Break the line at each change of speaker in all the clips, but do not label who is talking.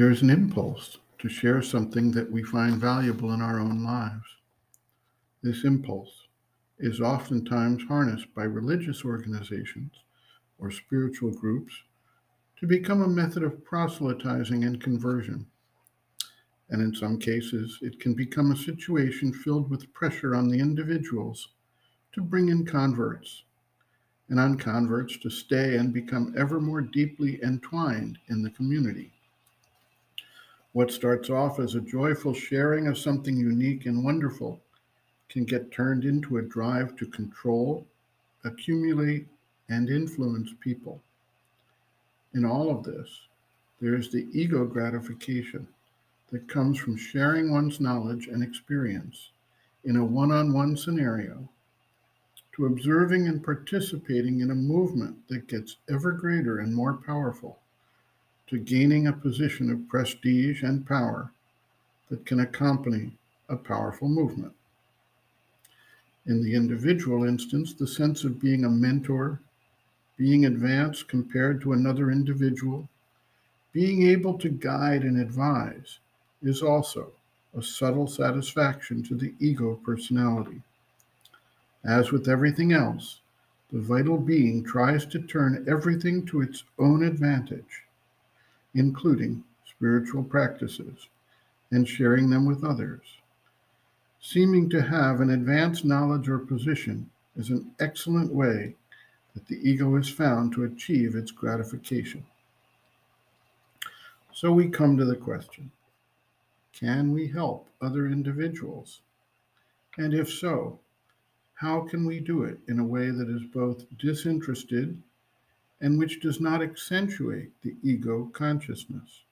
There is an impulse to share something that we find valuable in our own lives. This impulse is oftentimes harnessed by religious organizations or spiritual groups to become a method of proselytizing and conversion. And in some cases, it can become a situation filled with pressure on the individuals to bring in converts and on converts to stay and become ever more deeply entwined in the community. What starts off as a joyful sharing of something unique and wonderful can get turned into a drive to control, accumulate, and influence people. In all of this, there is the ego gratification that comes from sharing one's knowledge and experience in a one on one scenario to observing and participating in a movement that gets ever greater and more powerful, to gaining a position of prestige and power that can accompany a powerful movement. In the individual instance, the sense of being a mentor, being advanced compared to another individual, being able to guide and advise is also a subtle satisfaction to the ego personality. As with everything else, the vital being tries to turn everything to its own advantage, including spiritual practices and sharing them with others. Seeming to have an advanced knowledge or position is an excellent way that the ego has found to achieve its gratification. So we come to the question can we help other individuals? And if so, how can we do it in a way that is both disinterested and which does not accentuate the ego consciousness?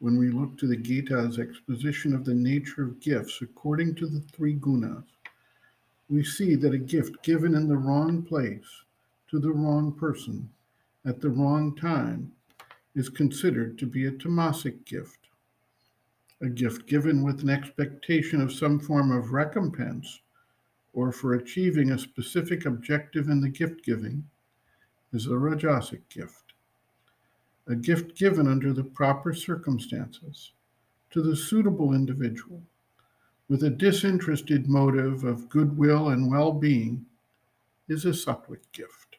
When we look to the Gita's exposition of the nature of gifts according to the three gunas, we see that a gift given in the wrong place to the wrong person at the wrong time is considered to be a tamasic gift. A gift given with an expectation of some form of recompense or for achieving a specific objective in the gift giving is a rajasic gift. A gift given under the proper circumstances to the suitable individual with a disinterested motive of goodwill and well being is a sattvic gift.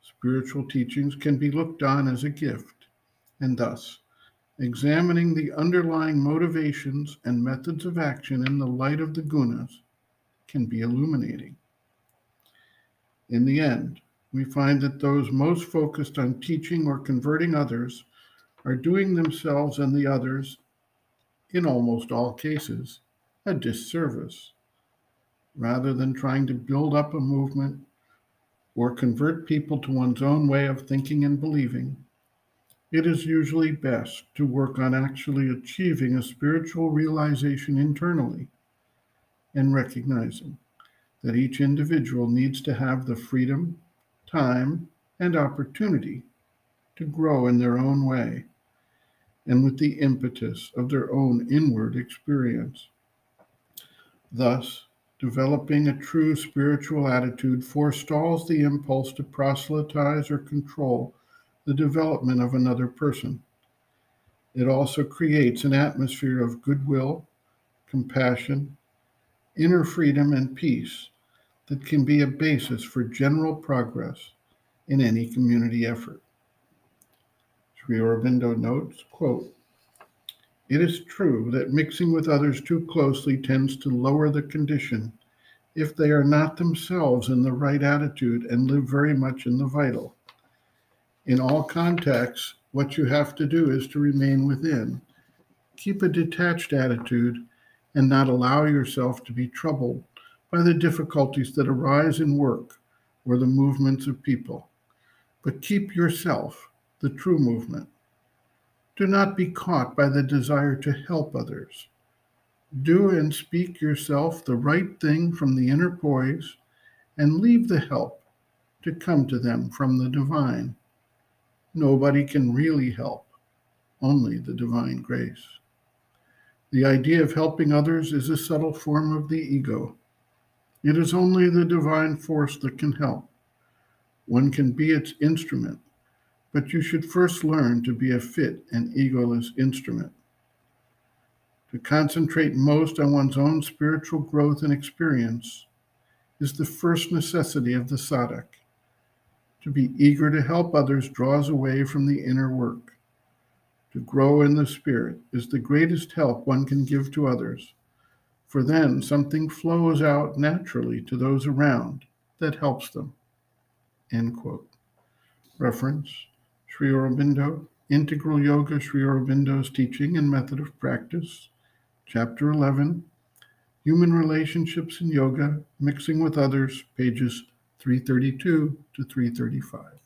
Spiritual teachings can be looked on as a gift, and thus, examining the underlying motivations and methods of action in the light of the gunas can be illuminating. In the end, we find that those most focused on teaching or converting others are doing themselves and the others, in almost all cases, a disservice. Rather than trying to build up a movement or convert people to one's own way of thinking and believing, it is usually best to work on actually achieving a spiritual realization internally and recognizing that each individual needs to have the freedom, time, and opportunity to grow in their own way and with the impetus of their own inward experience. Thus, developing a true spiritual attitude forestalls the impulse to proselytize or control the development of another person. It also creates an atmosphere of goodwill, compassion, inner freedom and peace that can be a basis for general progress in any community effort. Sri Aurobindo notes, quote, It is true that mixing with others too closely tends to lower the condition if they are not themselves in the right attitude and live very much in the vital. In all contexts, what you have to do is to remain within. Keep a detached attitude and not allow yourself to be troubled by the difficulties that arise in work or the movements of people, but keep yourself the true movement. Do not be caught by the desire to help others. Do and speak yourself the right thing from the inner poise and leave the help to come to them from the divine. Nobody can really help, only the divine grace. The idea of helping others is a subtle form of the ego. It is only the divine force that can help. One can be its instrument, but you should first learn to be a fit and egoless instrument. To concentrate most on one's own spiritual growth and experience is the first necessity of the sadhak. To be eager to help others draws away from the inner work. To grow in the spirit is the greatest help one can give to others, for then something flows out naturally to those around that helps them. End quote. Reference Sri Aurobindo, Integral Yoga, Sri Aurobindo's Teaching and Method of Practice, Chapter 11, Human Relationships in Yoga, Mixing with Others, pages 332 to 335.